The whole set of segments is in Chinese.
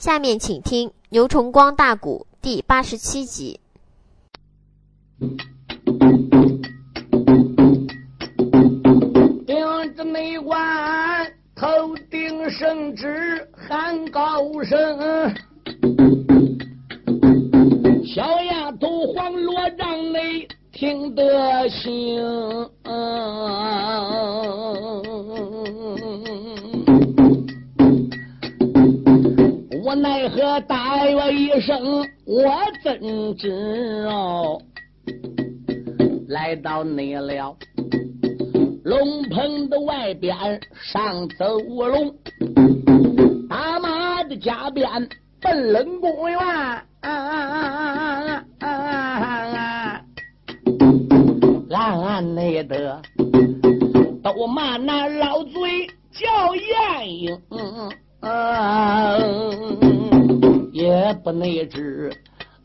下面请听牛崇光大鼓第八十七集。顶着内官头顶圣旨喊高声，小丫头黄罗帐内听得清。大我一声，我怎知哦？来到你了龙棚的外边上走龙，打马的加鞭奔冷宫院。暗暗内的都骂那老嘴叫晏婴。嗯，嗯也不内知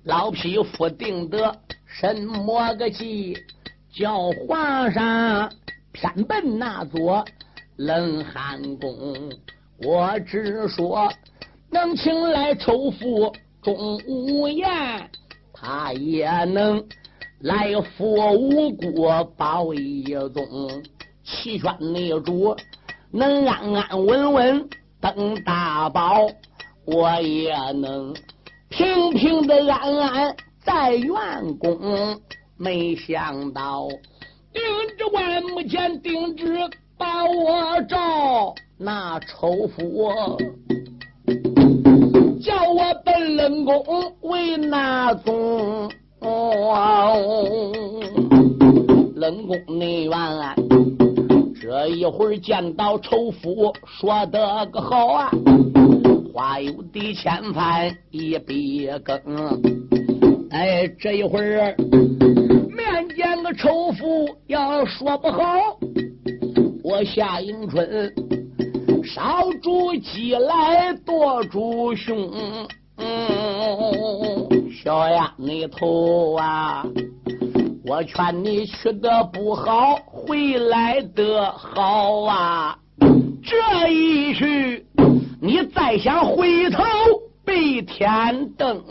老匹夫定得什么个计，叫皇上偏奔那座冷寒宫。我只说能请来仇富钟无艳，他也能来扶无辜保一宗，齐宣内主能安安稳稳。登大宝，我也能平平的安安在元宫。没想到定制万目前定制把我召那仇夫，叫我奔冷宫为那宗。冷宫内院。这一会儿见到仇夫，说得个好啊！话有抵千番，一笔更。哎，这一会儿面见个仇夫，要说不好，我夏迎春烧猪鸡来剁猪胸。嗯，小丫头啊！我劝你去的不好，回来的好啊！这一去，你再想回头被天灯。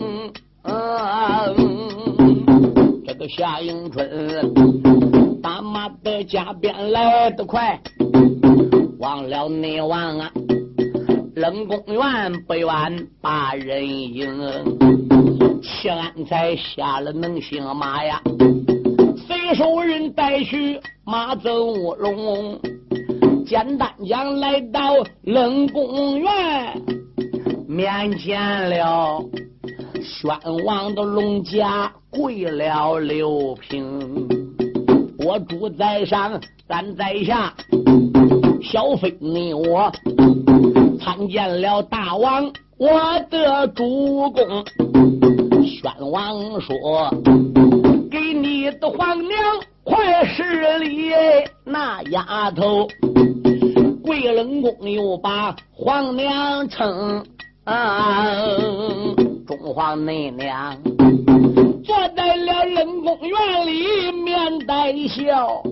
这个夏迎春，大马的加鞭来得快，忘了内王啊！冷宫院不远把人迎，齐安才下了能行马呀！随手人带去马走龙，简单讲来到冷宫院，面见了宣王的龙家跪了六平，我主在上，咱在下，小飞你我参见了大王，我的主公。宣王说。你的皇娘快施礼，那丫头跪冷宫又把皇娘称，中皇内娘坐在了冷宫院里面带笑，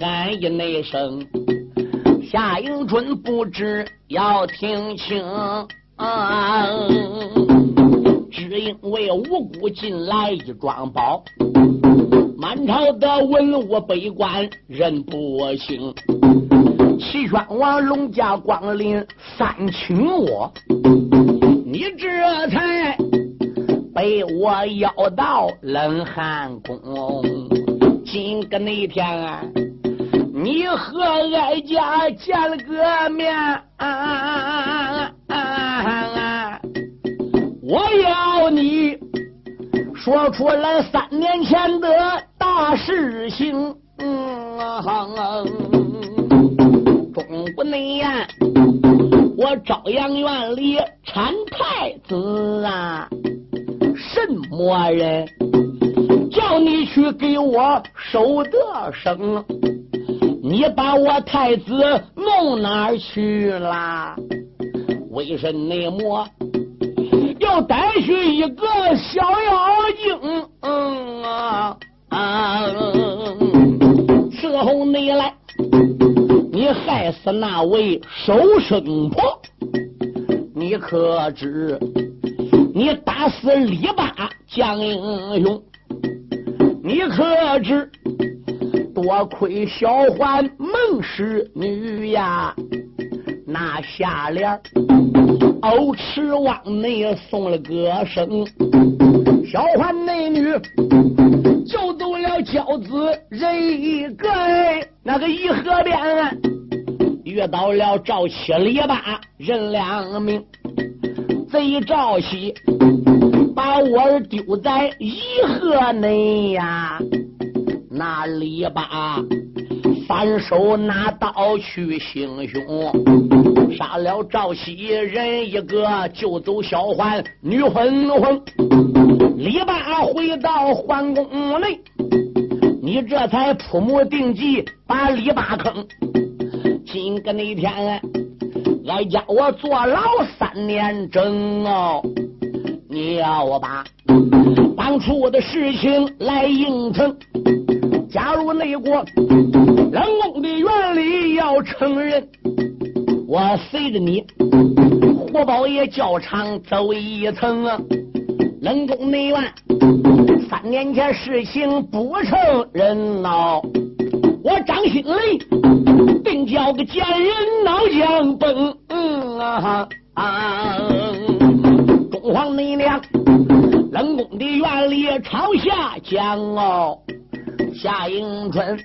喊一那声夏迎春不知要听清。只因为无辜进来一桩宝，满朝的文武百官人不清。齐宣王龙家光临三请我，你这才被我邀到冷寒宫。今个那天啊，你和哀家见了个面。啊说出来三年前的大事情，嗯啊，中不内呀，我朝阳院里产太子啊，什么人叫你去给我守得生？你把我太子弄哪儿去了？为什么？要带去一个小妖精，嗯啊啊！伺候你来，你害死那位收生婆，你可知？你打死李八将英雄，你可知？多亏小环孟氏女呀，那下联欧池往内送了歌声。小环内女就走了娇子人一个，那个颐和边遇到了赵七李八人两命，贼赵七把我儿丢在颐和内呀。那李八反手拿刀去行凶，杀了赵熙人一个，救走小环女混混。李八回到皇宫内，你这才铺木定计把李八坑。今个那天，来家我坐牢三年整哦，你要我把当初的事情来应承。加入内国冷宫的原理要承认，我随着你胡宝爷教场走一层啊。冷宫内院三年前事情不承认呐，我张新雷定叫个贱人脑浆崩啊！啊中皇内娘冷宫的原理朝下讲哦。夏迎春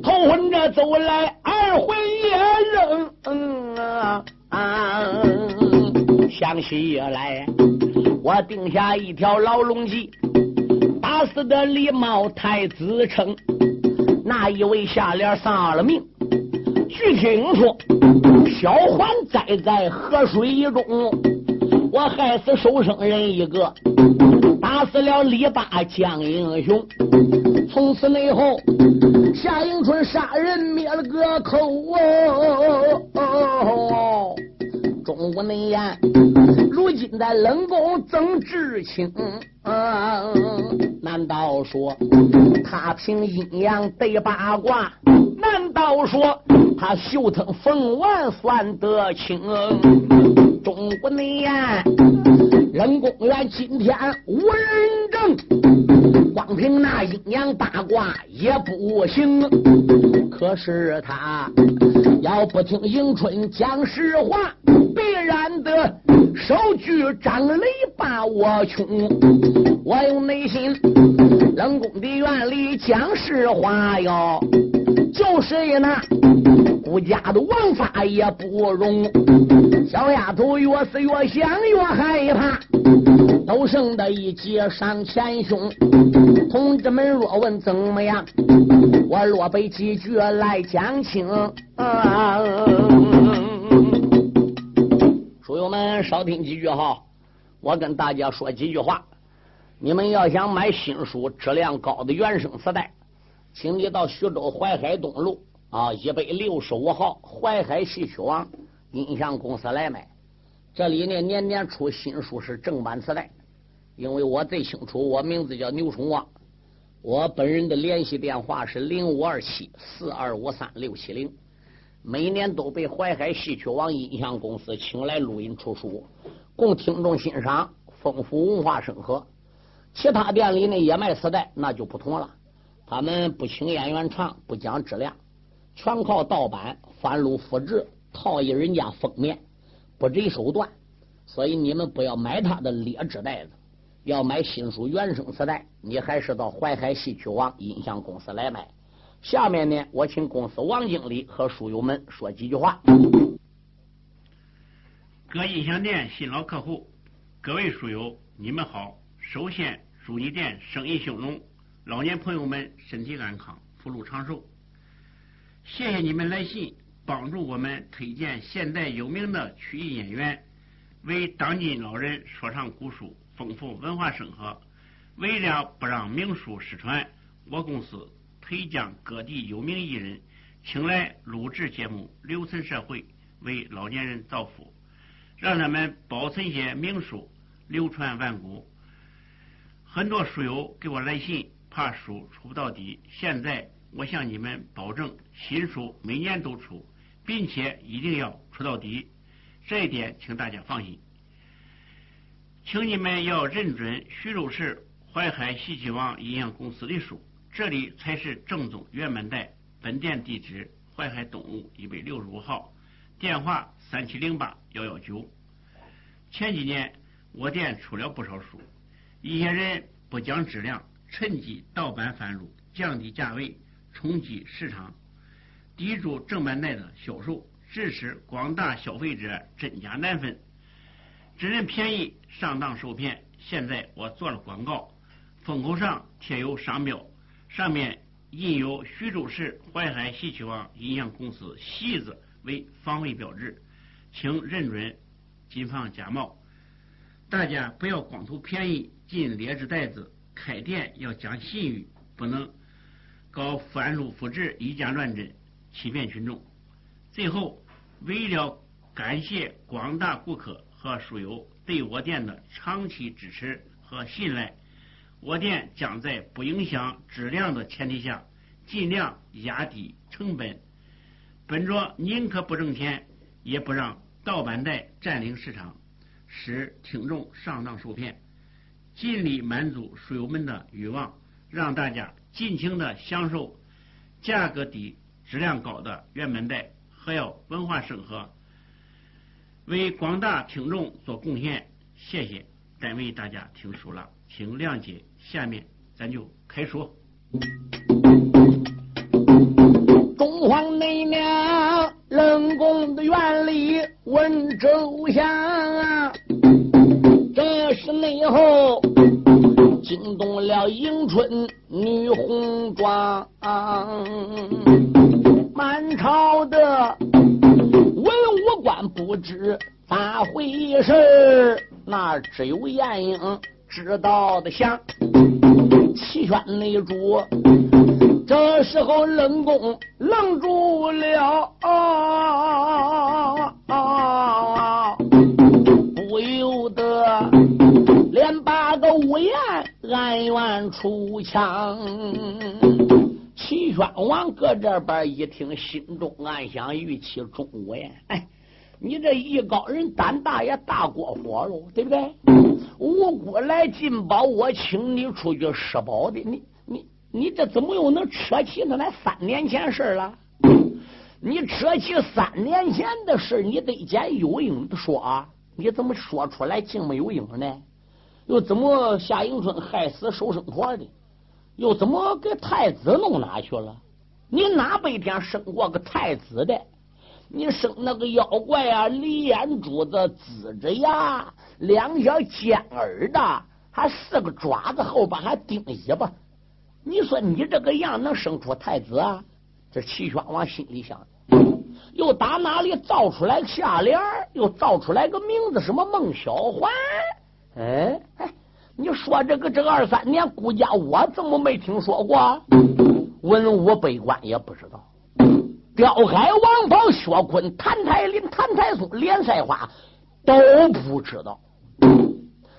头昏着走来，二魂也扔。嗯啊啊！想起来，我定下一条牢笼计，打死的李茂太子称，那一位下联丧了命？据听说，小环栽在河水中，我害死守生人一个。打死了李八将英雄，从此以后，夏迎春杀人灭了个口哦。中午内言，如今在冷宫曾知青，难道说他凭阴阳对八卦？难道说他绣藤凤丸算得清？中午内言。冷宫院今天无人证，光凭那阴阳八卦也不行。可是他要不听迎春讲实话，必然的手举张雷把我穷。我用内心冷宫的院里讲实话哟，就是那顾家的王法也不容。小丫头越思越想越害怕，都剩的一截上前胸。同志们若问怎么样，我落背几句来讲清。书友们少听几句哈，我跟大家说几句话。你们要想买新书质量高的原声磁带，请你到徐州淮海东路啊一百六十五号淮海戏曲网。音响公司来买，这里呢年年出新书是正版磁带，因为我最清楚，我名字叫牛崇旺，我本人的联系电话是零五二七四二五三六七零，每年都被淮海戏曲网音响公司请来录音出书，供听众欣赏，丰富文化生活。其他店里呢也卖磁带，那就不同了，他们不请演员唱，不讲质量，全靠盗版、翻录、复制。套一人家封面，不择手段，所以你们不要买他的劣质袋子，要买新书原声磁带，你还是到淮海戏曲网音响公司来买。下面呢，我请公司王经理和书友们说几句话。各音响店新老客户，各位书友，你们好！首先祝你店生意兴隆，老年朋友们身体安康，福禄长寿。谢谢你们来信。帮助我们推荐现代有名的曲艺演员，为当今老人说唱古书，丰富文化生活。为了不让名书失传，我公司推将各地有名艺人请来录制节目，留存社会，为老年人造福，让他们保存些名书，流传万古。很多书友给我来信，怕书出不到底。现在我向你们保证，新书每年都出。并且一定要出到底，这一点请大家放心。请你们要认准徐州市淮海西岐王营养公司的书，这里才是正宗原版带。本店地址：淮海东路一百六十五号，电话三七零八幺幺九。前几年我店出了不少书，一些人不讲质量，趁机盗版贩入，降低价位，冲击市场，抵住正版带的销售，致使广大消费者真假难分。只认便宜，上当受骗。现在我做了广告，封口上贴有商标，上面印有徐州市淮海戏曲王营养公司“戏”字为防伪标志，请认准，谨防假冒。大家不要光图便宜进劣质袋子，开店要讲信誉，不能搞翻录复制、以假乱真，欺骗群众。最后，为了感谢广大顾客。和书友对我店的长期支持和信赖，我店将在不影响质量的前提下，尽量压低成本，本着宁可不挣钱，也不让盗版带占领市场，使听众上当受骗，尽力满足书友们的欲望，让大家尽情的享受价格低、质量高的原版带，还要文化生活。为广大听众做贡献，谢谢，单为大家听书了，请谅解。下面咱就开说。中皇内娘冷宫的院里问周详啊，内后惊动了迎春女红妆，满朝的。文武官不知咋回事那只有晏婴知道的详。齐宣内主这时候冷宫愣住了，啊啊不言暗怨出枪。齐宣王搁这边一听，心中暗想：玉器中武呀！哎，你这艺高人胆大也大过火喽，对不对？无辜来进宝，我请你出去施宝的，你你你这怎么又能扯起那来三年前事了？你扯起三年前的事，你得见有影的说啊！你怎么说出来竟没有影呢？又怎么夏迎春害死收生婆的？又怎么给太子弄哪去了？你哪白天生过个太子的？你生那个妖怪啊，梨眼珠子、呲着牙、两小尖耳的，还四个爪子后边还钉尾巴。你说你这个样能生出太子啊？这齐宣王心里想，又打哪里造出来个下联？又造出来个名字，什么孟小环？哎。你说这个这个二三年，顾家我怎么没听说过？文武百官也不知道。刁海、王宝、薛坤、谭台林、谭台松、连赛花都不知道。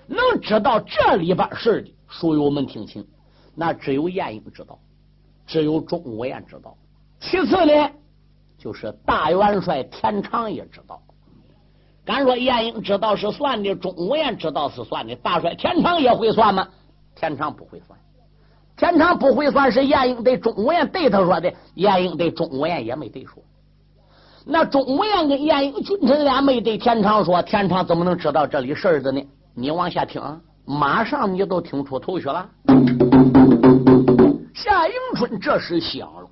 能知道这里边事的书友们听清，那只有晏婴知道，只有钟无艳知道。其次呢，就是大元帅田常也知道。敢说晏婴知道是算的，钟无艳知道是算的，大帅田常也会算吗？田常不会算，田常不会算是晏婴对钟无艳对他说的，晏婴对钟无艳也没对说。那钟无艳跟晏婴君臣俩没对田常说，田常怎么能知道这里事儿的呢？你往下听，马上你都听出头绪了。夏迎春这时想了，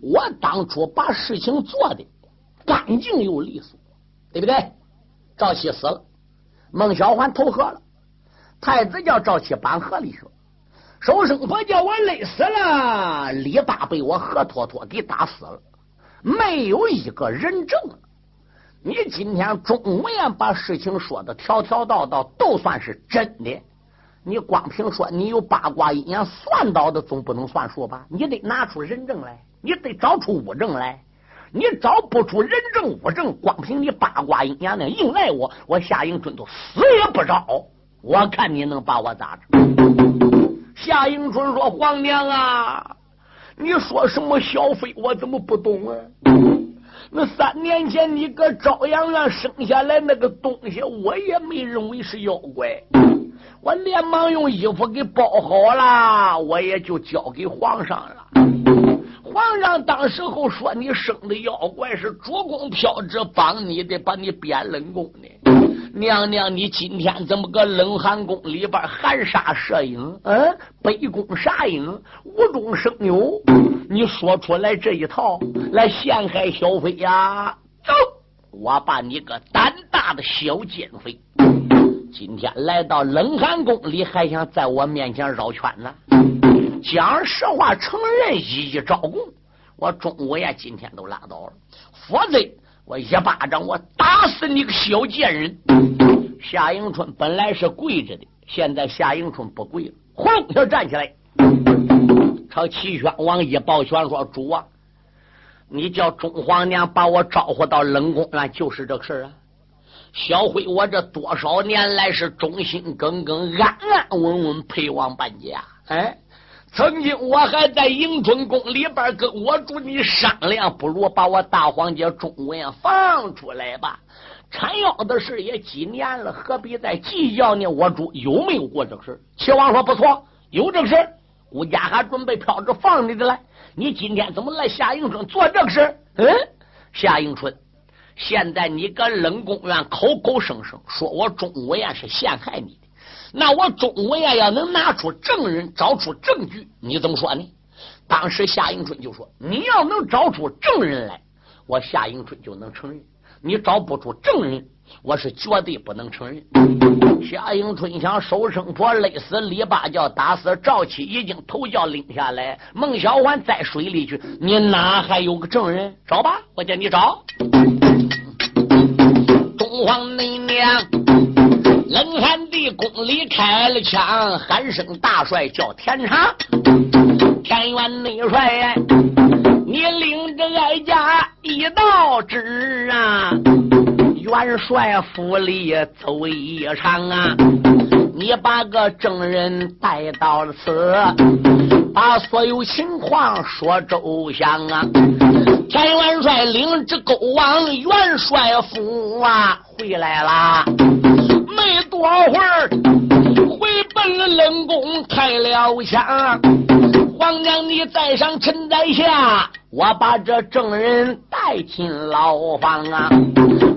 我当初把事情做的干净又利索。对不对？赵七死了，孟小环投河了，太子叫赵七搬河里去了，收生婆叫我累死了，李大被我活脱脱给打死了，没有一个人证。你今天钟无艳把事情说的条条道道都算是真的，你光凭说你有八卦阴阳算到的，总不能算数吧？你得拿出人证来，你得找出物证来。你找不出人证物证，光凭你八卦阴阳的硬赖我，我夏迎春都死也不招。我看你能把我咋着？夏迎春说：“皇娘啊，你说什么小妃，我怎么不懂啊？那三年前你搁朝阳院生下来那个东西，我也没认为是妖怪。我连忙用衣服给包好了，我也就交给皇上了。皇上当时候说你生的妖怪是主公飘着帮你的，把你贬冷宫的。娘娘，你今天怎么个冷寒宫里边含沙射影？嗯，杯弓蛇影，无中生有。你说出来这一套来陷害小飞呀？走，我把你个胆大的小奸妃！今天来到冷寒宫里，还想在我面前绕圈呢？讲实话，承认一一招供，我钟无艳今天都拉倒了，否则我一巴掌我打死你个小贱人！夏迎春本来是跪着的，现在夏迎春不跪了，轰一下站起来，朝齐宣王一抱拳说：“主啊，你叫中皇娘把我招呼到冷宫来，就是这事啊。”小辉，我这多少年来是忠心耿耿、安安稳稳陪王伴家。哎，曾经我还在迎春宫里边跟我主你商量，不如把我大皇姐钟无艳放出来吧。缠腰的事也几年了，何必再计较呢？我主有没有过这个事？齐王说不错，有这个事。吴家还准备飘着放你的来，你今天怎么来夏迎春做这个事？嗯，夏迎春。现在你搁冷宫院口口声声说我钟无艳是陷害你，那我钟无艳要能拿出证人，找出证据，你怎么说呢？当时夏迎春就说：“你要能找出证人来，我夏迎春就能承认；你找不出证人，我是绝对不能承认。”夏迎春想收生婆勒死李八叫打死赵七，已经头教拎下来，孟小环在水里去，你哪还有个证人？找吧，我叫你找。东皇内娘，冷寒地宫里开了枪，喊声大帅叫田长，田元内帅，你领着哀家一道旨啊，元帅府里走一场啊，你把个证人带到了此，把所有情况说周详啊。田元帅领着勾王元帅府啊，回来了。没多会儿，回奔了冷宫，开了枪。皇娘，你在上，臣在下，我把这证人带进牢房啊。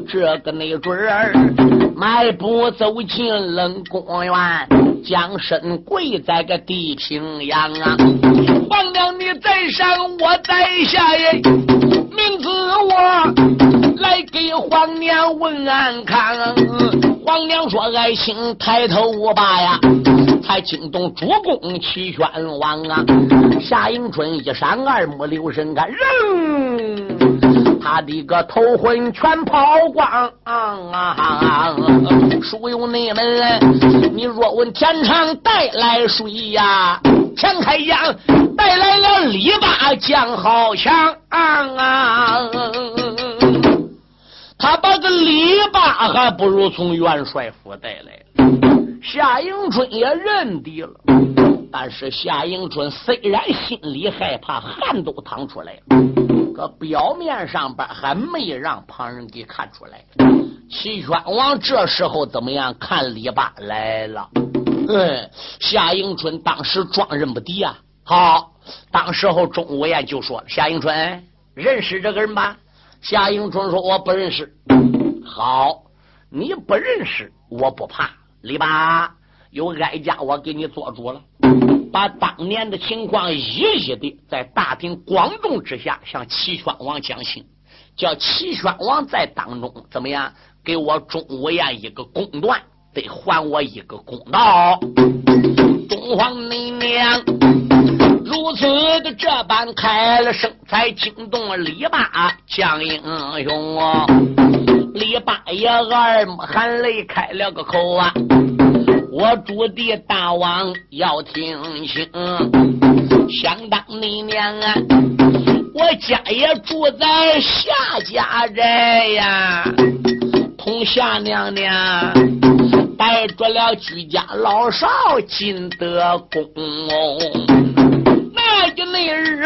这个没准儿，迈步走进冷宫院，将身跪在个地平阳啊。皇娘，你在上，我在下耶。名字我来给皇娘问安康。皇娘说：“爱卿抬头吧呀，才惊动主公齐宣王啊！”夏迎春一闪二目留神看，扔他的个头昏全跑光啊！书有你们，你若问天长带来谁呀？前开讲带来了李八将好强啊！啊他把个李八还不如从元帅府带来。夏迎春也认敌了，但是夏迎春虽然心里害怕，汗都淌出来了，可表面上边还没让旁人给看出来。齐宣王这时候怎么样？看李八来了。嗯，夏迎春当时装认不敌啊。好，当时候钟无艳就说：“夏迎春认识这个人吧？”夏迎春说：“我不认识。”好，你不认识我不怕。李八有哀家，我给你做主了，把当年的情况一一的在大庭广众之下向齐宣王讲清，叫齐宣王在当中怎么样给我钟无艳一个公断。得还我一个公道，东皇你娘如此的这般开了声，才惊动了李八将英雄。李八爷二目含泪开了个口啊！我主的大王要听清，想当你娘啊，我家也住在夏家寨呀，同夏娘娘。带着了居家老少进得宫，那一那日，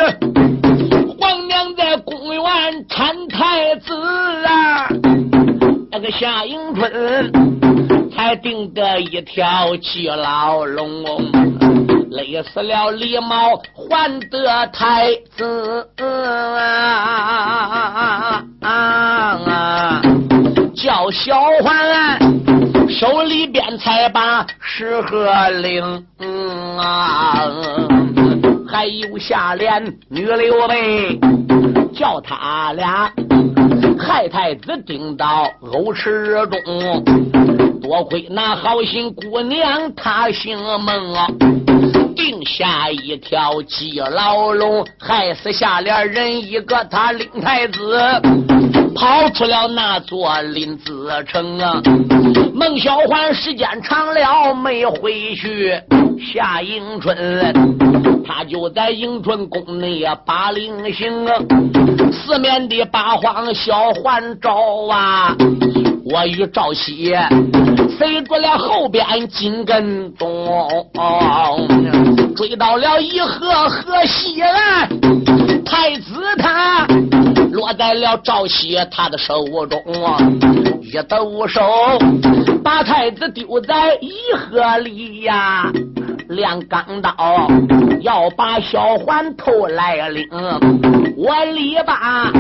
皇娘在宫院环产太子啊，那个夏迎春才定得一条鸡牢笼，累死了李茂还得太子啊，叫小环手里边才把十合领啊。还有下联女刘备，叫他俩害太子顶到沤池中。多亏那好心姑娘，她姓孟啊，定下一条鸡牢笼，害死下联人一个，他领太子跑出了那座林子城啊。孟小环时间长了没回去，夏迎春。他就在迎春宫内把令行啊，四面的八荒小环照啊，我与赵熙飞过了后边紧跟踪，追到了一河河西岸，太子他落在了赵熙他的手中，一抖手把太子丢在一河里呀。亮钢刀要把小环头来领，我李八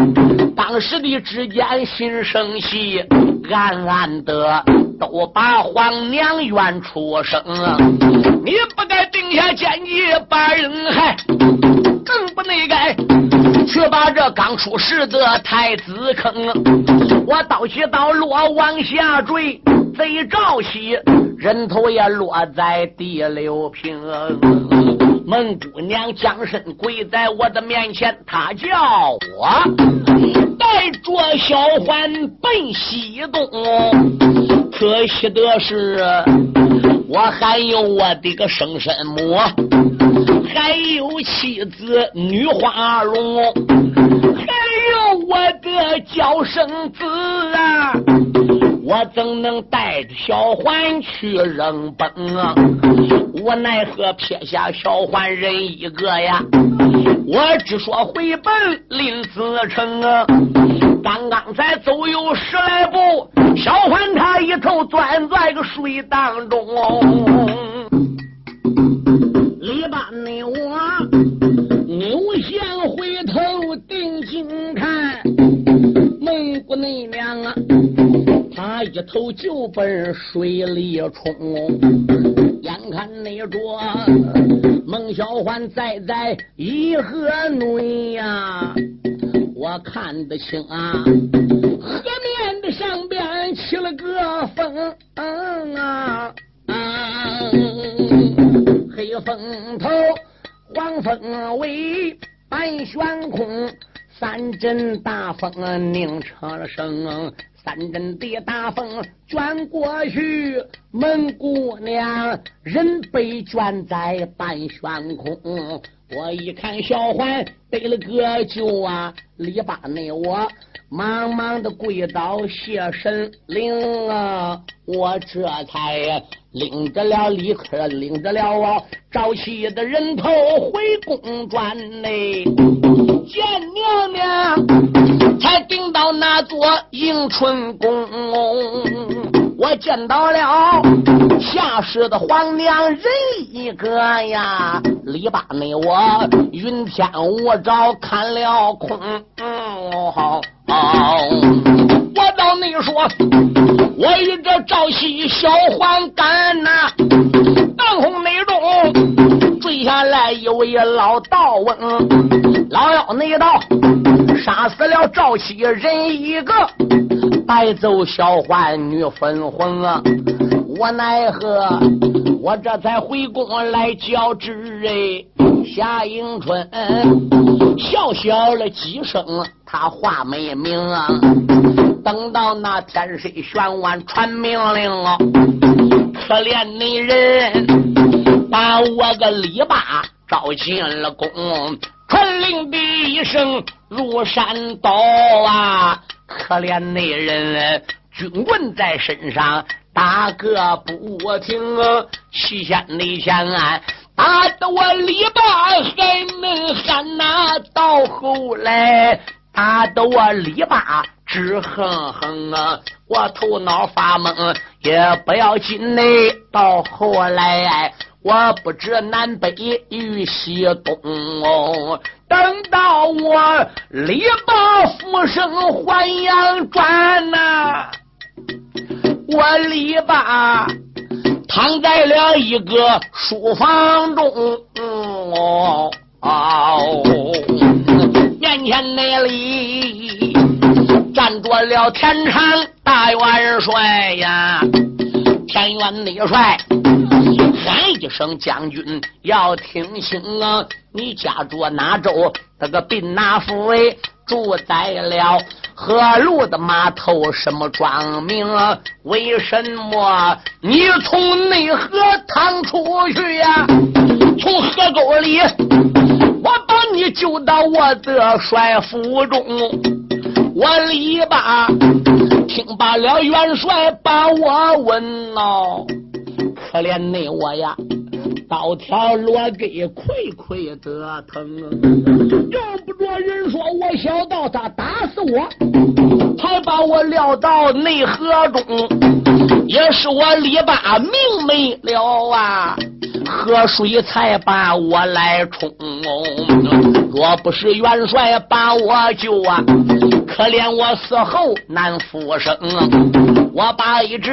当时的之间心生气，暗暗的都把皇娘怨出声。你不该定下奸计把人害，更不内该去把这刚出世的太子坑。我刀起刀落往下坠。贼赵喜人头也落在第六平，孟姑娘将身跪在我的面前，她叫我带着小环奔西东。可惜的是，我还有我的个生身母，还有妻子女花容，还有我的娇生子啊。我怎能带着小环去扔崩啊？我奈何撇下小环人一个呀？我只说回奔林子成啊！刚刚才走有十来步，小环他一头钻在个水当中。头就奔水里冲，眼看那着孟小环栽在一河内呀，我看得清啊，河面的上边起了个风啊，黑风头，黄风尾，半悬空，三阵大风拧成了声。三阵的大风卷过去，门姑娘人被卷在半悬空。我一看小环得了个救啊，篱笆内我忙忙的跪倒谢神灵啊，我这才领着了李克，领着了我赵熙的人头回宫转内见娘娘。才顶到那座迎春宫，我见到了下世的皇娘人一个呀。篱笆内我云天雾罩看了空，我到你说，我一个赵熙小黄干呐，当红内中坠下来一老道翁，老妖内道。杀死了赵熙人一个，带走小环女粉红啊！我奈何？我这才回宫来交旨哎。夏迎春笑笑了几声，他话没明啊。等到那天水玄万传命令啊，可怜那人把我个篱笆招进了宫。传令的一声如山倒啊！可怜那人军棍在身上打个不停，七仙内仙案打得我篱笆还能喊呐！到后来打得我篱笆直哼哼啊！我头脑发懵，也不要紧嘞。到后来，我不知南北与西东哦。等到我篱笆复生还阳转呐，我篱笆躺在了一个书房中哦。面前那里站着了天常大元帅呀，天元李帅喊一声将军，要听清啊！你家住哪州？那个宾哪府哎，住在了河路的码头，什么庄名？为什么你从内河淌出去呀？从河沟里？我把你救到我的帅府中，我篱笆听罢了元帅把我问喽，可怜你我呀，刀条落给亏亏的疼，用不着人说我小道他打死我，才把我撂到内河中，也是我篱笆命没了啊。河水才把我来冲，若不是元帅把我救啊，可怜我死后难复生啊。我把一这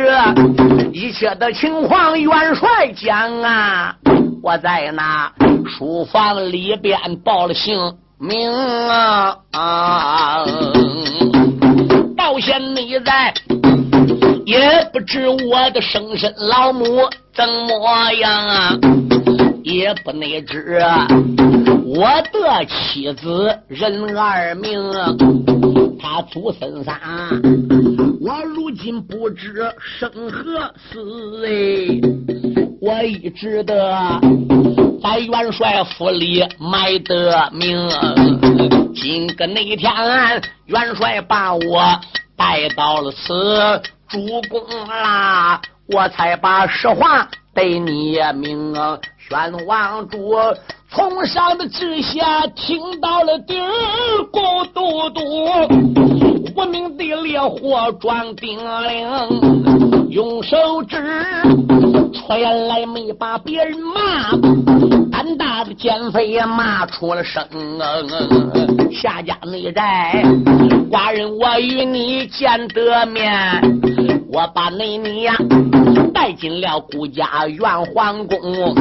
一切的情况元帅讲啊，我在那书房里边报了姓名啊，到现在也不知我的生身老母。怎么样啊？也不内知我的妻子任二名，他祖孙仨，今不知生何死哎！我一直的在元帅府里埋的命，今个那天元帅把我带到了此主公啦。我才把实话被你明，宣王主从上的至下听到了底儿，咕嘟嘟，无名的烈火撞叮铃，用手指出来没把别人骂，胆大的奸匪也骂出了声。下家内寨，寡人我与你见得面。我把内你呀带进了顾家元皇宫，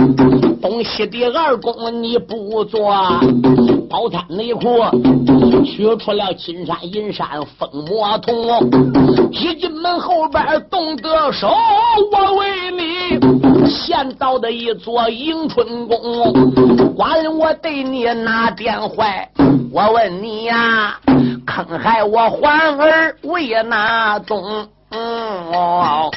东西的二宫你不做，宝餐内库取出了金山银山封魔铜，一进门后边动得手，我为你献到的一座迎春宫，寡人我对你哪点坏？我问你呀，坑害我环儿为哪宗？嗯哦哦，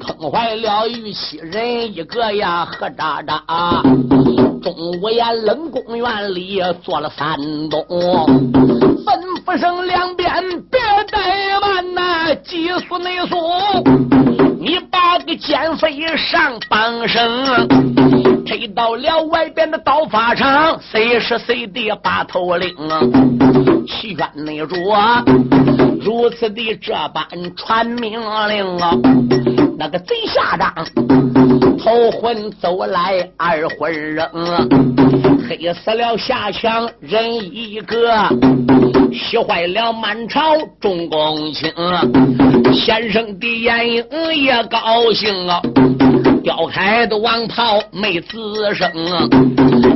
坑坏了玉溪人一个呀，何渣渣！中午呀，冷宫院里坐了三冬，吩咐声两边别怠慢呐，急速内速，你把个奸匪上绑绳，推到了外边的刀法场，随时随地把头领？齐宣内主。如此的这般传命令啊，那个贼下帐头魂走来二魂扔，黑死了下墙人一个，气坏了满朝众公卿，先生的眼影也高兴啊，吊开的王袍没吱声，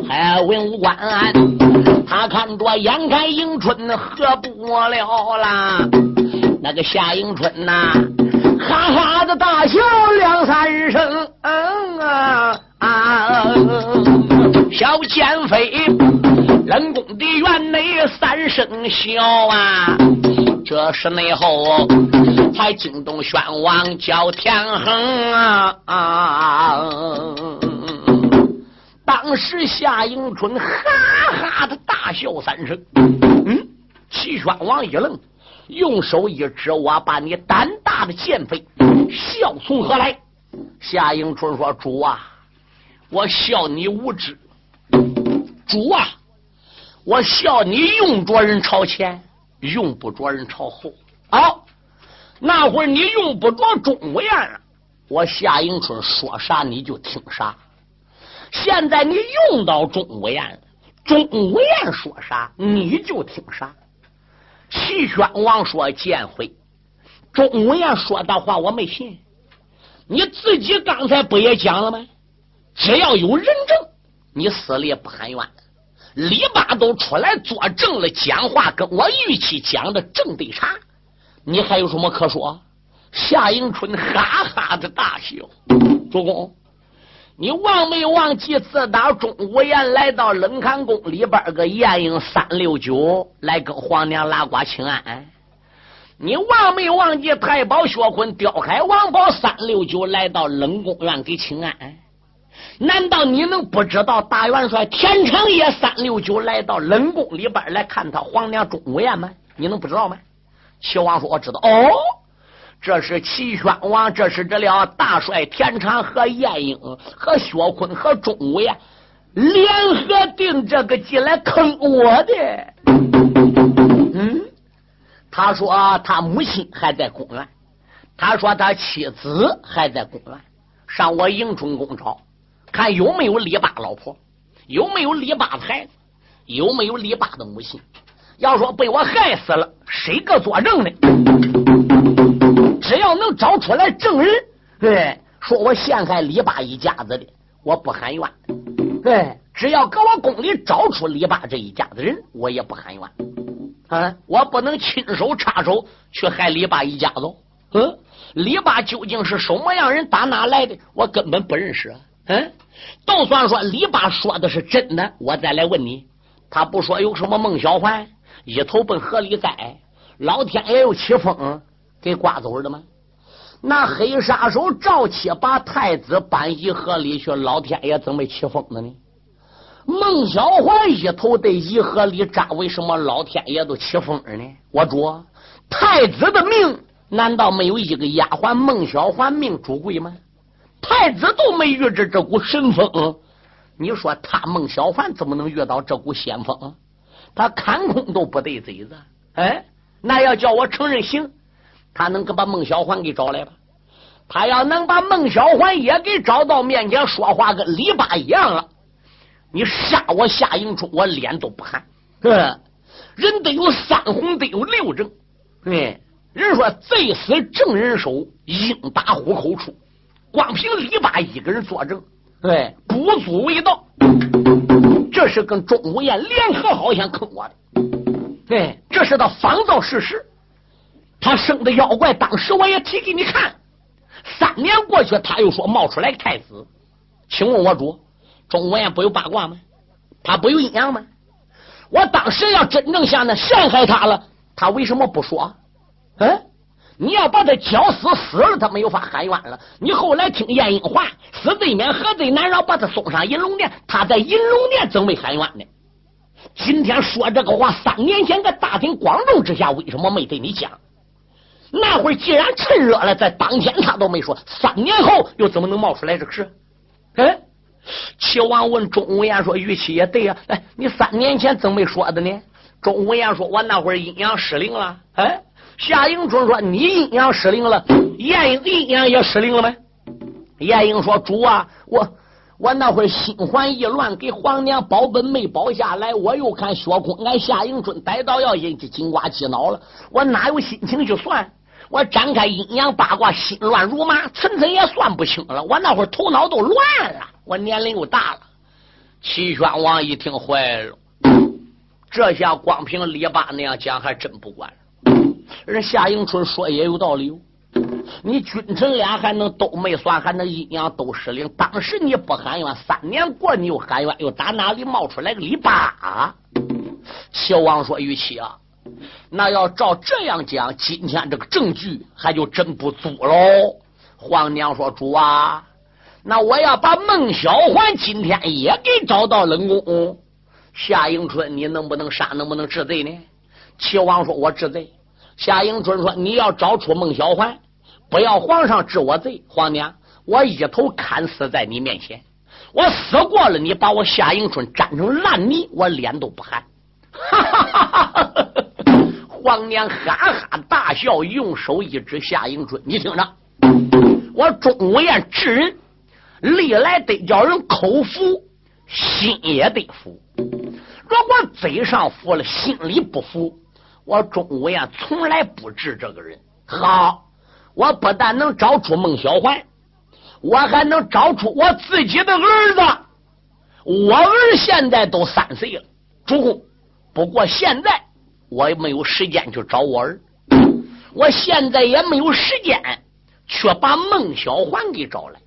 还文武官。他看着眼看迎春喝不了啦，那个夏迎春呐，哈哈的大笑两三声，嗯啊啊！小奸妃，冷宫的院内三声笑啊，这是内后才惊动宣王叫天恒啊啊！当时夏迎春哈哈的大笑三声，嗯，齐宣王一愣，用手一指：“我把你胆大的贱妃，笑从何来？”夏迎春说：“主啊，我笑你无知。主啊，我笑你用着人朝前，用不着人朝后。好，那会儿你用不着钟无艳了，我夏迎春说啥你就听啥。现在你用到钟无艳了，钟无艳说啥你就听啥。齐宣王说：“建辉，钟无艳说的话我没信。你自己刚才不也讲了吗？只要有人证，你死了也不喊冤。李八都出来作证了，讲话跟我预期讲的正对茬。你还有什么可说？”夏迎春哈哈的大笑。主公，你忘没忘记自打钟无艳来到冷寒宫里边个晏婴三六九来跟皇娘拉呱请安？你忘没忘记太保薛坤调开王宝三六九来到冷宫院给请安？难道你能不知道大元帅田长也三六九来到冷宫里边来看他皇娘钟无艳吗？你能不知道吗？齐王说：“我知道。”哦，这是齐宣王，这是这了大帅田常和晏婴和薛坤和钟无艳联合定这个计来坑我的。嗯，他说他母亲还在公园，他说他妻子还在公园，上我迎春宫找，看有没有李八老婆，有没有李八的孩子，有没有李八的母亲。要说被我害死了，谁个作证呢？只要能找出来证人，对，说我陷害李八一家子的，我不喊冤。对，只要搁我宫里找出李八这一家子人，我也不喊冤。啊，我不能亲手插手去害李八一家子。嗯，李八究竟是什么样人，打哪来的，我根本不认识。嗯，就算说李八说的是真的，我再来问你，他不说有什么孟小环？一头奔河里栽，老天爷又起风给刮走了吗？那黑杀手赵七把太子搬进河里去，老天爷怎么没起风了呢？孟小环一头在一河里扎，为什么老天爷都起风了呢？我主太子的命难道没有一个丫鬟孟小环命主贵吗？太子都没遇着这股神风，你说他孟小环怎么能遇到这股仙风？他看空都不对嘴子，哎，那要叫我承认行，他能够把孟小环给找来吧？他要能把孟小环也给找到面前说话，跟李八一样了，你杀我夏迎春，我脸都不寒。人得有三红，得有六正。哎，人说贼死正人手，鹰打虎口处。光凭李八一个人作证，对，不足为道。这是跟钟无艳联合，好想坑我的。对，这是他仿造事实。他生的妖怪，当时我也提给你看。三年过去，他又说冒出来个太子。请问我主，钟无艳不有八卦吗？他不有阴阳吗？我当时要真正向那陷害他了，他为什么不说？嗯？你要把他绞死，死了他没有法喊冤了。你后来听晏婴话，死罪免，何罪难饶，把他送上银龙殿。他在银龙殿怎没喊冤呢？今天说这个话，三年前在大庭广众之下，为什么没对你讲？那会儿既然趁热了，在当天他都没说，三年后又怎么能冒出来这个事？哎，齐王问钟无艳说：“玉器也对呀，哎，你三年前怎么没说的呢？”钟无艳说：“我那会儿阴阳失灵了。”哎。夏迎春说：“你阴阳失灵了，晏婴阴阳也失灵了没？”晏婴说：“主啊，我我那会心烦意乱，给皇娘保本没保下来，我又看薛坤俺夏迎春逮到要紧，金瓜气恼了，我哪有心情去算？我展开阴阳八卦，心乱如麻，层层也算不清了。我那会儿头脑都乱了，我年龄又大了。”齐宣王一听坏了，这下光凭李八那样讲，还真不管了。人夏迎春说也有道理，你君臣俩还能都没算，还能阴阳都失灵。当时你不喊冤，三年过你又喊冤，又打哪里冒出来个李八？齐王说：“玉琪啊，那要照这样讲，今天这个证据还就真不足喽。”皇娘说：“主啊，那我要把孟小环今天也给找到冷宫。夏迎春，你能不能杀？能不能治罪呢？”齐王说：“我治罪。”夏迎春说：“你要找出孟小环，不要皇上治我罪。皇娘，我一头砍死在你面前。我死过了，你把我夏迎春粘成烂泥，我脸都不寒。哈哈哈哈！皇娘哈哈大笑，用手一指夏迎春：“你听着，我钟无艳治人，历来得叫人口服，心也得服。如果嘴上服了，心里不服，我钟无艳从来不治这个人。好，我不但能找出孟小环，我还能找出我自己的儿子。我儿现在都三岁了，主公。不过现在。”我也没有时间去找我儿，我现在也没有时间去把孟小环给找来。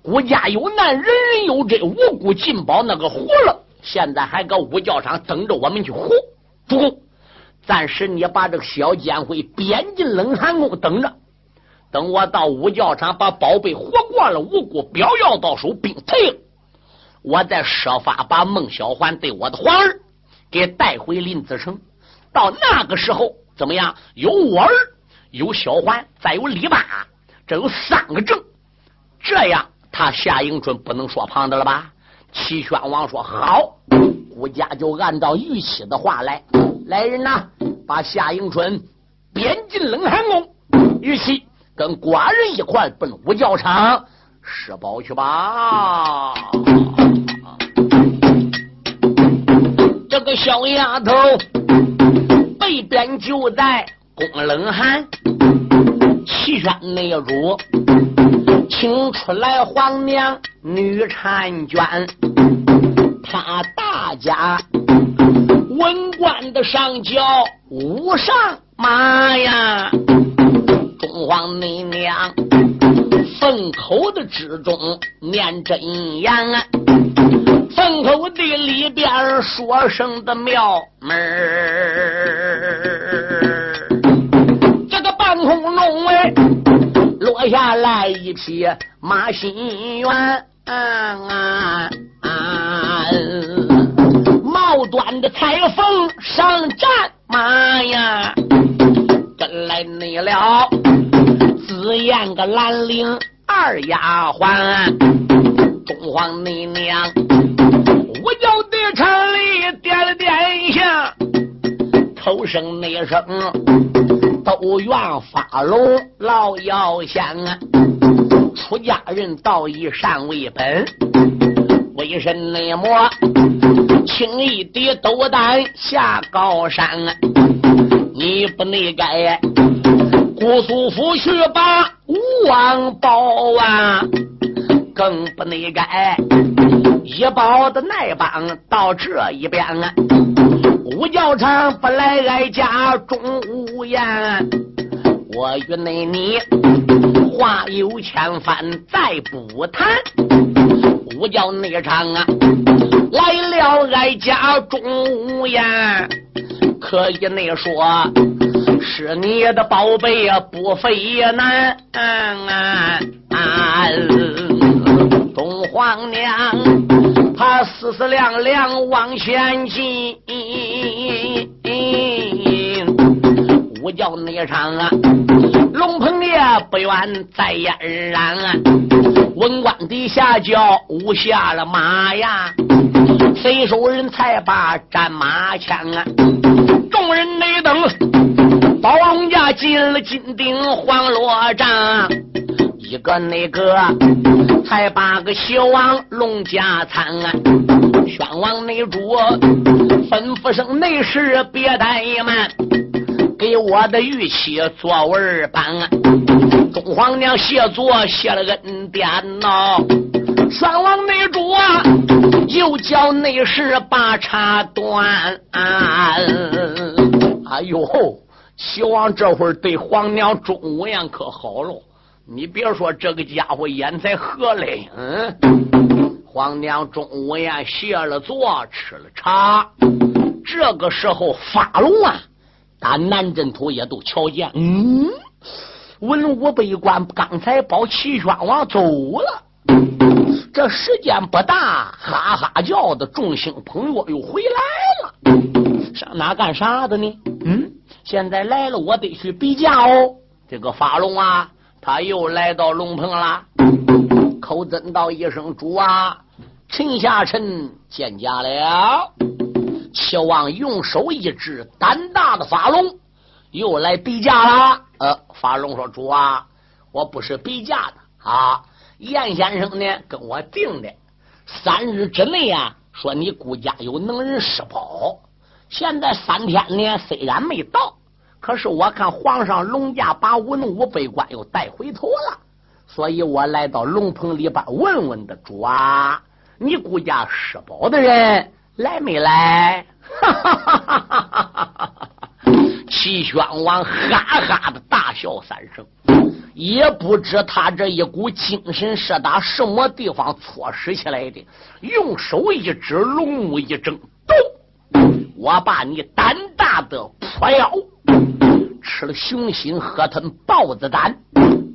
孤家有难，人人有责，无辜进宝那个活了，现在还搁五教场等着我们去活。主公，暂时你把这个小监会贬进冷寒宫等着，等我到五教场把宝贝活过了，无辜镖要到手，兵退了，我再设法把孟小环对我的皇儿给带回林子城。到那个时候怎么样？有我儿，有小环，再有李八，这有三个证，这样他夏迎春不能说旁的了吧？齐宣王说好，顾家就按照玉玺的话来。来人呐，把夏迎春贬进冷寒宫，玉玺跟寡人一块奔五教场施宝去吧。这个小丫头。北边就在宫冷寒，齐宣内主请出来皇娘女婵娟，他大家文官的上轿舞上马呀，中皇内娘凤口的之中念真言啊。坟口的里边说声的庙门这个半空中哎落下来一匹马心猿，帽端的裁缝上战马呀，跟来你了，紫燕个兰陵二丫鬟，东皇你娘。我叫的城里点了点下，头声那声都愿发龙老妖仙啊！出家人道义善为本，为神内魔轻易的斗胆下高山啊！你不内改姑苏府去把吴王报啊，更不内该。一包的内帮到这一边啊，五教场不来哀家中无言。我与内你话有千番，再不谈。五教内场啊，来了哀家中无言，可以内说是你的宝贝啊，不费难。东皇娘。他思思量量往前进，我叫那场啊，龙鹏也不愿再嫣然啊。文官底下叫舞下了马呀，随手人才把战马牵啊。众人内等，宝龙家进了金顶黄罗帐。一个那个，才把个小王龙家参啊，宣王内主吩咐声内侍别怠慢，给我的玉器做文班啊。中皇娘谢座谢了恩典呐，宣王内主啊，又叫内侍把茶端。哎呦，小王这会儿对皇娘钟无艳可好了。你别说这个家伙眼才合嘞，嗯，皇娘钟无艳谢了座，吃了茶。这个时候发龙啊，打南镇土也都瞧见，嗯，文武百官刚才保齐宣王走了，这时间不大，哈哈叫的众星捧月又回来了，上哪干啥的呢？嗯，现在来了，我得去比价哦。这个发龙啊。他又来到龙棚了，口尊道一声：“主啊，臣下臣见驾了。”齐王用手一指，胆大的法龙又来比价了。呃，法龙说：“主啊，我不是比价的啊，严先生呢跟我定的三日之内啊，说你顾家有能人施宝。现在三天呢，虽然没到，可是我看皇上龙驾把文武百官又带回头了，所以我来到龙棚里边问问的主啊，你顾家施宝的人。”来没来？哈哈哈哈哈哈！齐宣王哈哈的大笑三声，也不知他这一股精神是打什么地方错使起来的。用手一指，龙目一睁，咚！我把你胆大的破妖，吃了熊心，喝吞豹子胆，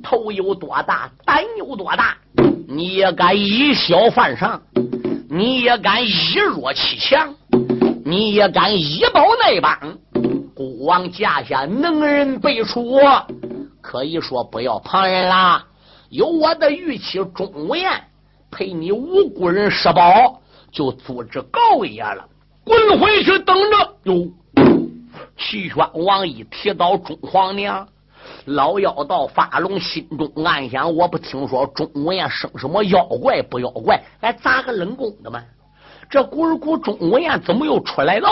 头有多大，胆有多大？你也敢以小犯上？你也敢以弱欺强，你也敢以保内帮。孤王驾下能人辈出，可以说不要旁人啦。有我的玉妻钟无艳陪你无辜人施宝，就组织告爷了。滚回去等着！哟，齐宣王一提到钟皇娘。老妖道发龙心中暗想：我不听说钟无艳生什么妖怪不妖怪，来砸个冷宫的吗？这咕儿咕钟无艳怎么又出来了？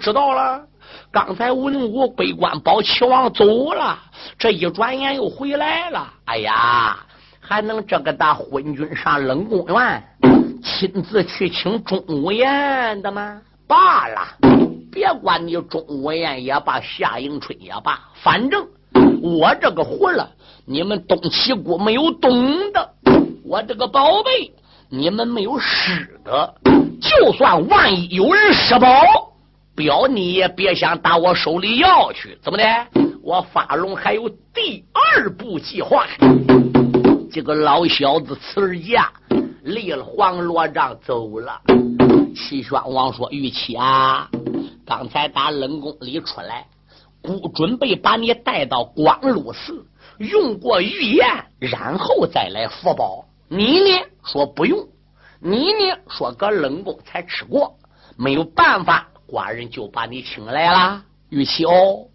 知道了，刚才文武百官保齐王走了，这一转眼又回来了。哎呀，还能这个大昏君上冷宫院，亲自去请钟无艳的吗？罢了，别管你钟无艳也罢，夏迎春也罢，反正。我这个活了，你们东齐国没有懂的；我这个宝贝，你们没有失的。就算万一有人失宝，表你也别想打我手里要去。怎么的？我发龙还有第二步计划。这个老小子辞儿驾，立了黄罗帐走了。齐宣王说：“玉琪啊，刚才打冷宫里出来。”不准备把你带到光禄寺，用过御宴，然后再来福宝。你呢说不用，你呢说搁冷宫才吃过，没有办法，寡人就把你请来了。玉琪哦，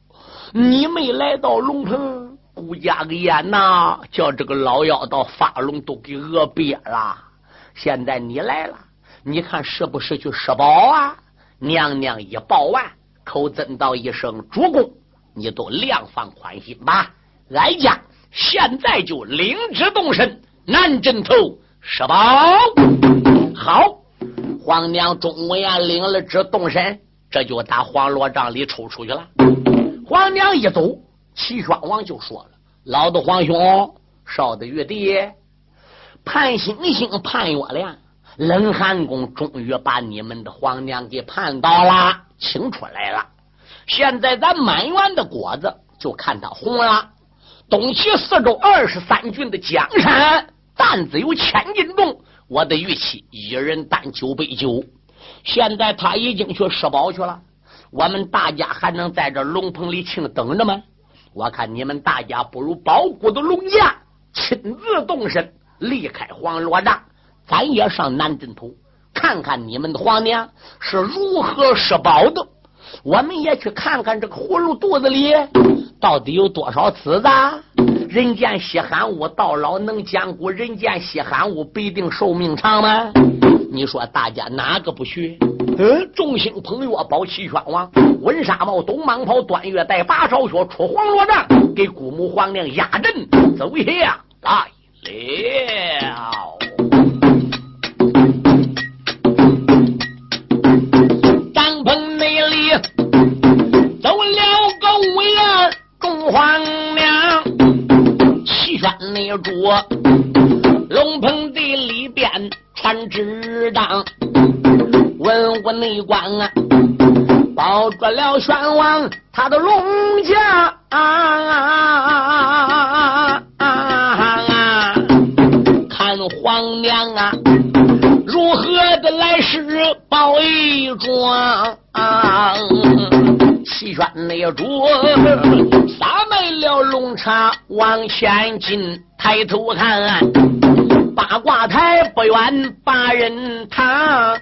你没来到龙城，顾家个宴呐，叫这个老妖道发龙都给饿瘪了。现在你来了，你看是不是去施宝啊？娘娘一报完。口尊道一声：“主公，你都量放宽心吧。哀家现在就领旨动身，南镇头施宝。”好，皇娘钟无艳领了旨动身，这就打黄罗帐里抽出去了。皇娘一走，齐宣王就说了：“老的皇兄，少的玉帝，盼星星盼月亮，冷寒宫终于把你们的皇娘给盼到了。”请出来了，现在咱满园的果子就看它红了。东齐四周二十三郡的江山担子有千斤重，我的玉器一人担九杯酒。现在他已经去施宝去了，我们大家还能在这龙棚里请等着吗？我看你们大家不如保国的龙驾亲自动身，离开黄罗帐，咱也上南镇头。看看你们的皇娘是如何施宝的，我们也去看看这个葫芦肚子里到底有多少子子。人见稀罕物，到老能坚固；人见稀罕物，必定寿命长吗？你说大家哪个不学？嗯，众星捧月保齐宣王，文纱帽，东蟒袍，端月带，八朝靴，出黄罗帐，给姑母皇娘压阵走下来了。走了个五爷，众皇娘，齐宣内主，龙棚地里边传旨当，文武内官啊，保住了宣王他的龙家啊，看皇娘啊，何的来施报一桩。齐宣内主撒满了龙茶往前进，抬头看八卦台不远把人躺。